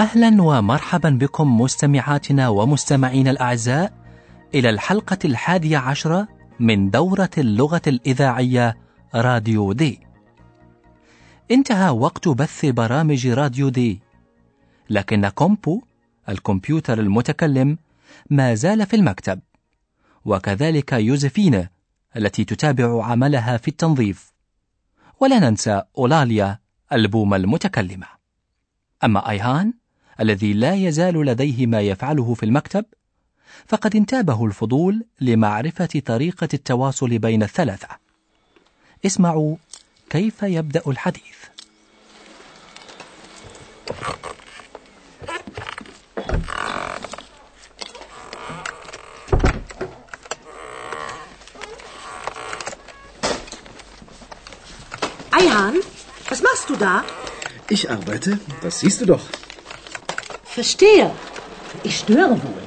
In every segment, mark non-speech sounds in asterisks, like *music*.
أهلا ومرحبا بكم مستمعاتنا ومستمعينا الأعزاء إلى الحلقة الحادية عشرة من دورة اللغة الإذاعية راديو دي. انتهى وقت بث برامج راديو دي، لكن كومبو الكمبيوتر المتكلم ما زال في المكتب، وكذلك يوزفينا التي تتابع عملها في التنظيف، ولا ننسى أولاليا البومة المتكلمة. أما أيهان الذي لا يزال لديه ما يفعله في المكتب فقد انتابه الفضول لمعرفة طريقة التواصل بين الثلاثة. اسمعوا كيف يبدأ الحديث. Eihan, was machst du da? Ich arbeite, das siehst du doch. Verstehe. Ich störe wohl.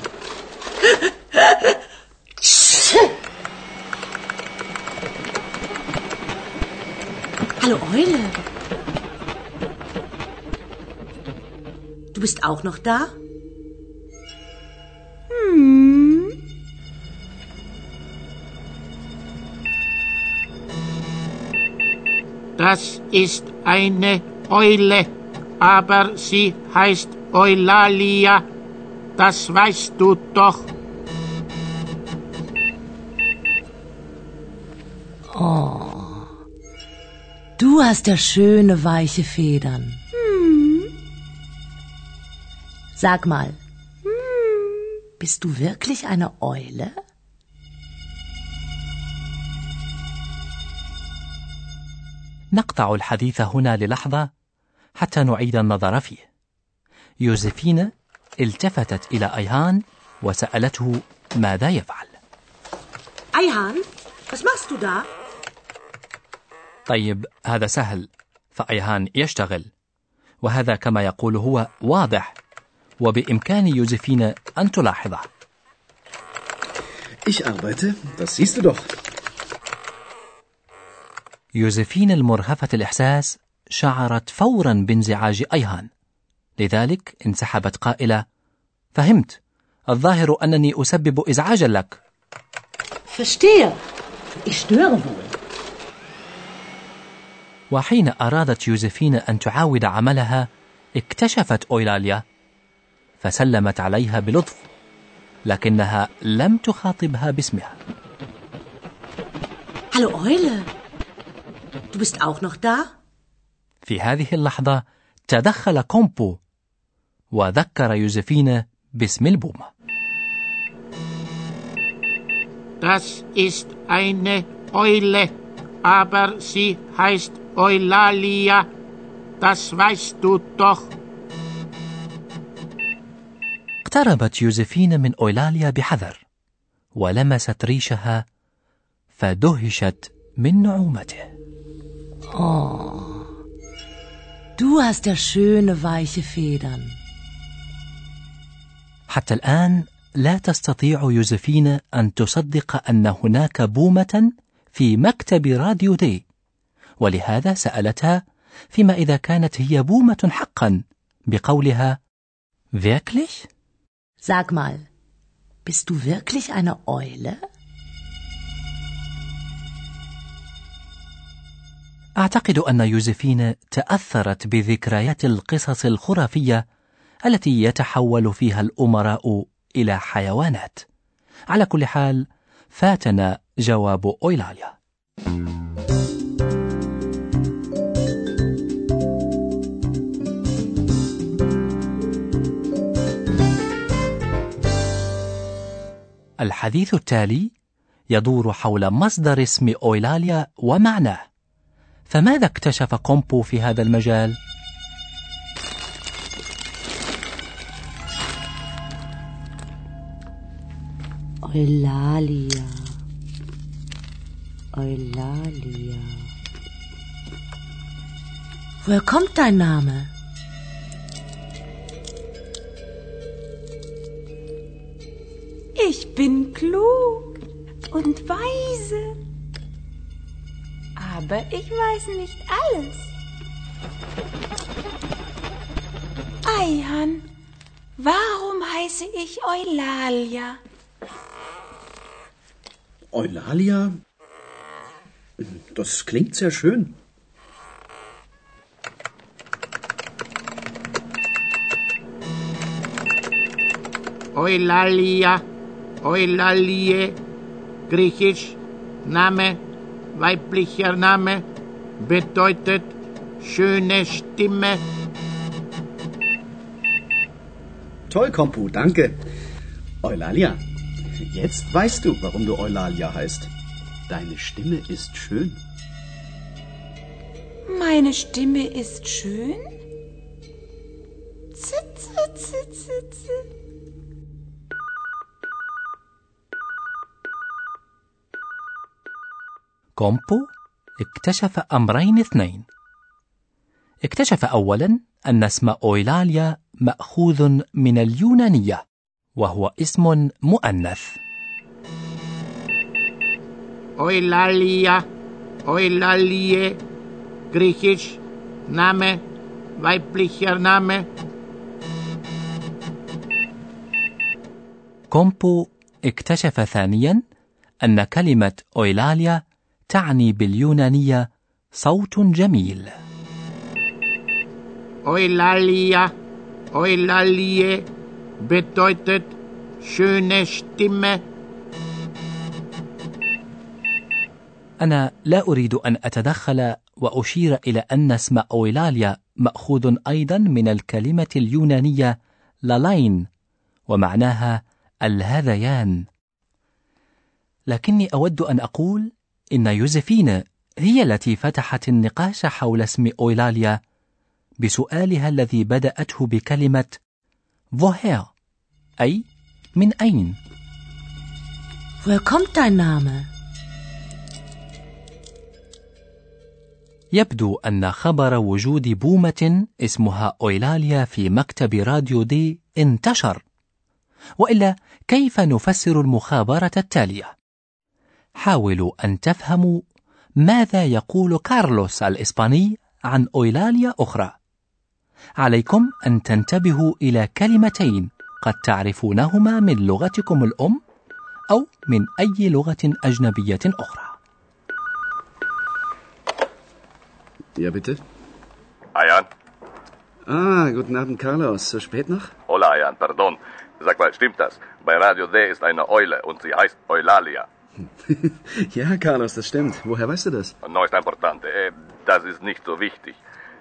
Hallo Eule. Du bist auch noch da? Das ist eine Eule, aber sie heißt Eulalia. Das weißt du doch. Oh. Du hast ja schöne weiche Federn. Hm. Sag mal. Bist du wirklich eine Eule? نقطع الحديث هنا للحظة حتى نعيد النظر فيه. يوزفين التفتت إلى أيهان وسألته ماذا يفعل. Eihan, was machst du da? طيب هذا سهل فأيهان يشتغل وهذا كما يقول هو واضح وبإمكان يوزفين أن تلاحظه. Ich arbeite, das siehst du doch. يوزفين المرهفة الإحساس شعرت فورا بانزعاج أيهان لذلك انسحبت قائلة فهمت الظاهر أنني أسبب إزعاجا لك Verstehe. Ich störe wohl. وحين أرادت يوزفين أن تعاود عملها اكتشفت أويلاليا فسلمت عليها بلطف لكنها لم تخاطبها باسمها Hallo Eule. Du bist auch noch da? في هذه اللحظة تدخل كومبو وذكر يوزفين باسم البومة Das ist eine Eule, aber sie heißt Eulalia. Das weißt du doch. اقتربت يوزفين من أولاليا بحذر ولمست ريشها فدهشت من نعومته Du hast ja schöne weiche Federn. حتى الآن لا تستطيع يوزفين أن تصدق أن هناك بومة في مكتب راديو دي ولهذا سألتها فيما إذا كانت هي بومة حقا بقولها Wirklich? Sag mal, bist du wirklich eine Eule? أعتقد أن يوزفين تأثرت بذكريات القصص الخرافية التي يتحول فيها الأمراء إلى حيوانات. على كل حال فاتنا جواب أويلاليا. الحديث التالي يدور حول مصدر اسم أويلاليا ومعناه. فماذا اكتشف كومبو في هذا المجال؟ Eulalia. Eulalia. Woher kommt dein Name? Ich bin klug und weise. Aber ich weiß nicht alles. Eihan, warum heiße ich Eulalia? Eulalia? Das klingt sehr schön. Eulalia, Eulalie, griechisch, Name, weiblicher Name, bedeutet schöne Stimme. Toll, Kompu, danke. Eulalia, jetzt weißt du, warum du Eulalia heißt. Deine Stimme ist schön. Meine Stimme ist schön? Zit, zit, zit, zit, zit. كومبو اكتشف أمرين اثنين اكتشف أولا أن اسم أويلاليا مأخوذ من اليونانية وهو اسم مؤنث Eulalia, Eulalie, griechisch, Name, weiblicher Name. كومبو اكتشف ثانيا أن كلمة أويلاليا تعني باليونانية صوت جميل Eulalia, Eulalie bedeutet schöne Stimme. أنا لا أريد أن أتدخل وأشير إلى أن اسم أويلاليا مأخوذ أيضا من الكلمة اليونانية لالاين ومعناها الهذيان لكني أود أن أقول إن يوزفين هي التي فتحت النقاش حول اسم أويلاليا بسؤالها الذي بدأته بكلمة woher? أي من أين Woher kommt dein Name? يبدو أن خبر وجود بومة اسمها أويلاليا في مكتب راديو دي انتشر وإلا كيف نفسر المخابرة التالية؟ حاولوا أن تفهموا ماذا يقول كارلوس الإسباني عن أويلاليا أخرى عليكم أن تنتبهوا إلى كلمتين قد تعرفونهما من لغتكم الأم أو من أي لغة أجنبية أخرى Ja, bitte. Ayan? Ah, guten Abend, Carlos. So spät noch? Hola, Ayan, pardon. Sag mal, stimmt das? Bei Radio D ist eine Eule und sie heißt Eulalia. *laughs* ja, Carlos, das stimmt. Woher weißt du das? No ist importante. Eh, Das ist nicht so wichtig.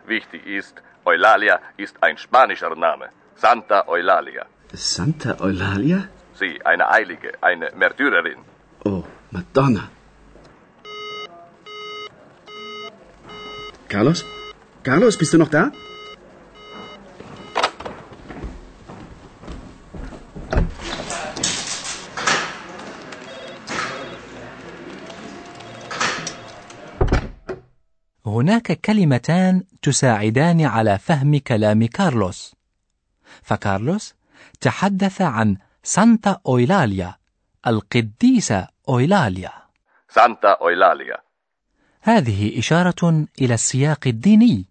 Wichtig ist, Eulalia ist ein spanischer Name. Santa Eulalia. Santa Eulalia? Sie, eine Heilige, eine Märtyrerin. Oh, Madonna. Carlos? Carlos, bist du noch da? هناك كلمتان تساعدان على فهم كلام كارلوس فكارلوس تحدث عن سانتا أويلاليا القديسة أويلاليا Santa Eulalia. هذه إشارة إلى السياق الديني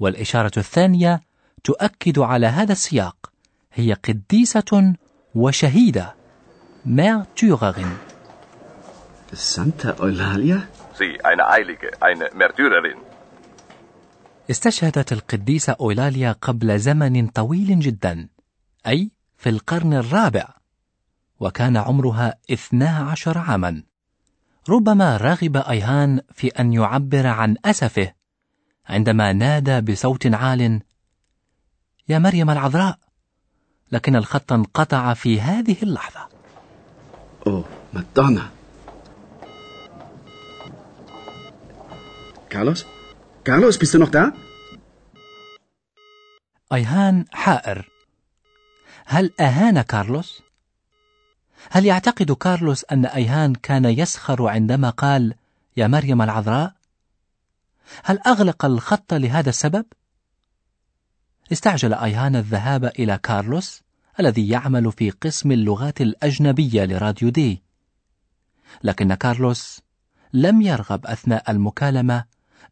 والإشارة الثانية تؤكد على هذا السياق هي قديسة وشهيدة مارتيرغin Santa Eulalia? Sie, eine Heilige, eine Märtyrerin. استشهدت القديسة أولاليا قبل زمن طويل جدا أي في القرن الرابع وكان عمرها 12 عاما ربما رغب أيهان في أن يعبر عن أسفه عندما نادى بصوت عال يا مريم العذراء لكن الخط انقطع في هذه اللحظة Oh, Madonna. Carlos? Carlos, bist du noch da? أيهان حائر هل أهان كارلوس؟ هل يعتقد كارلوس أن أيهان كان يسخر عندما قال يا مريم العذراء؟ هل أغلق الخط لهذا السبب؟ استعجل أيهان الذهاب إلى كارلوس الذي يعمل في قسم اللغات الأجنبية لراديو دي لكن كارلوس لم يرغب أثناء المكالمة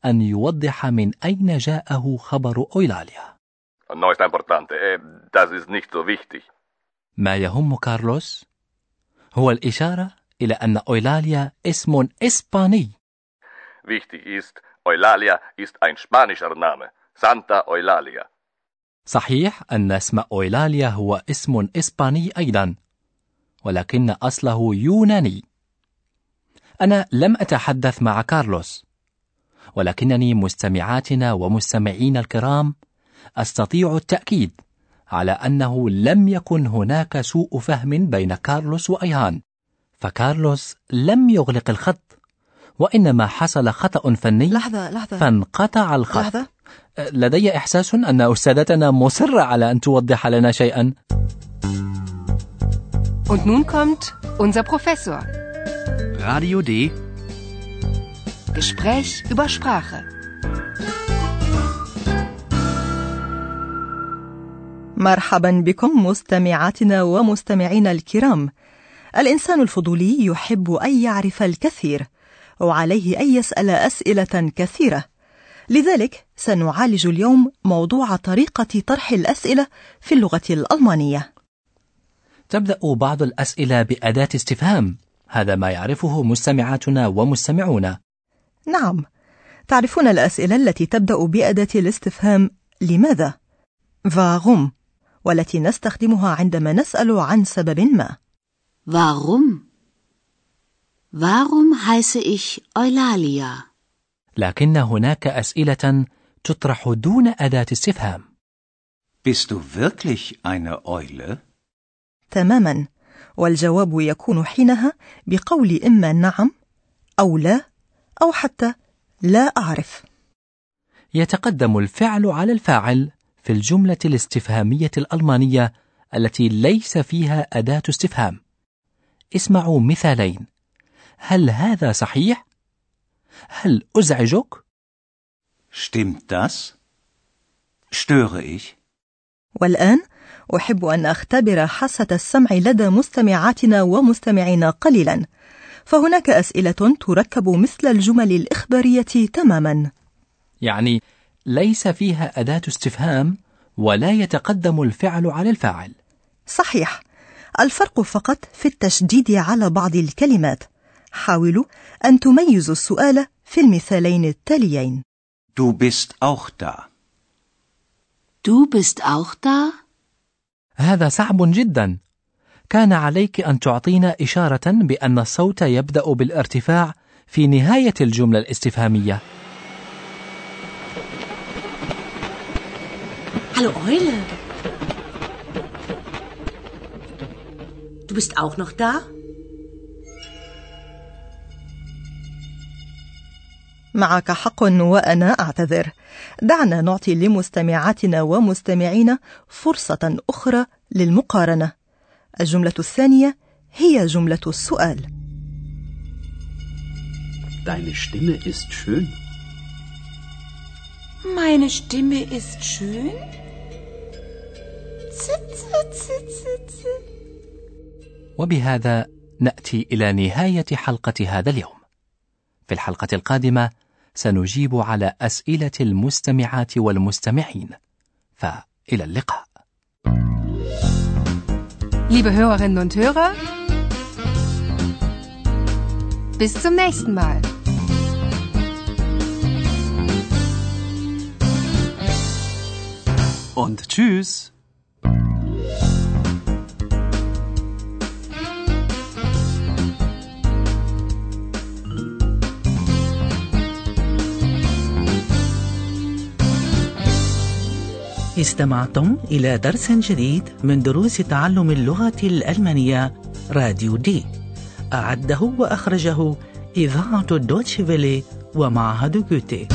أن يوضح من أين جاءه خبر أويلاليا No ist importante. Das ist nicht so wichtig. ما يهم كارلوس هو الإشارة إلى أن أويلاليا اسم إسباني Wichtig ist, Eulalia ist ein spanischer Name. Santa Eulalia. صحيح أن اسم أويلاليا هو اسم إسباني أيضا ولكن أصله يوناني أنا لم أتحدث مع كارلوس ولكنني مستمعاتنا ومستمعين الكرام أستطيع التأكيد على أنه لم يكن هناك سوء فهم بين كارلوس وأيهان فكارلوس لم يغلق الخط وإنما حصل خطأ فني لحظة لحظة فانقطع الخط لحظة لدي إحساس أن أستاذتنا مصرة على أن توضح لنا شيئا Und nun kommt unser Professor. Radio D. Gespräch über Sprache. مرحبا بكم مستمعاتنا ومستمعينا الكرام. الإنسان الفضولي يحب أن يعرف الكثير وعليه أن يسأل أسئلة كثيرة. لذلك سنعالج اليوم موضوع طريقة طرح الأسئلة في اللغة الألمانية. تبدأ بعض الأسئلة بأداة استفهام. هذا ما يعرفه مستمعاتنا ومستمعونا. نعم تعرفون الأسئلة التي تبدأ بأداة الاستفهام لماذا؟ warum والتي نستخدمها عندما نسأل عن سبب ما Warum? Warum heiße ich Eulalia? لكن هناك أسئلة تطرح دون أداة استفهام Bist du wirklich eine Eule? تماما والجواب يكون حينها بقول إما نعم أو لا أو حتى لا أعرف يتقدم الفعل على الفاعل في الجملة الاستفهامية الألمانية التي ليس فيها أداة استفهام اسمعوا مثالين هل هذا صحيح؟ هل أزعجك؟ Stimmt das? Störe ich? والآن أحب أن أختبر حاسة السمع لدى مستمعاتنا ومستمعينا قليلا فهناك أسئلة تركب مثل الجمل الإخبارية تماما. يعني ليس فيها أداة استفهام ولا يتقدم الفعل على الفاعل. صحيح. الفرق فقط في التشديد على بعض الكلمات. حاولوا أن تميزوا السؤال في المثالين التاليين. Du bist auch da. Du bist auch da? هذا صعب جدا. كان عليك أن تعطينا إشارة بأن الصوت يبدأ بالارتفاع في نهاية الجملة الاستفهامية Hallo Eule. Du bist auch noch da? معك حق وأنا أعتذر دعنا نعطي لمستمعاتنا ومستمعينا فرصة أخرى للمقارنة الجملة الثانية هي جملة السؤال. Deine Stimme ist schön. Meine Stimme ist schön. وبهذا نأتي إلى نهاية حلقة هذا اليوم. في الحلقة القادمة سنجيب على أسئلة المستمعات والمستمعين. فإلى اللقاء. Liebe Hörerinnen und Hörer, bis zum nächsten Mal. Und tschüss. استمعتم إلى درس جديد من دروس تعلم اللغة الألمانية راديو دي. أعده وأخرجه إذاعة دوتشفيلي ومعهد جوتي.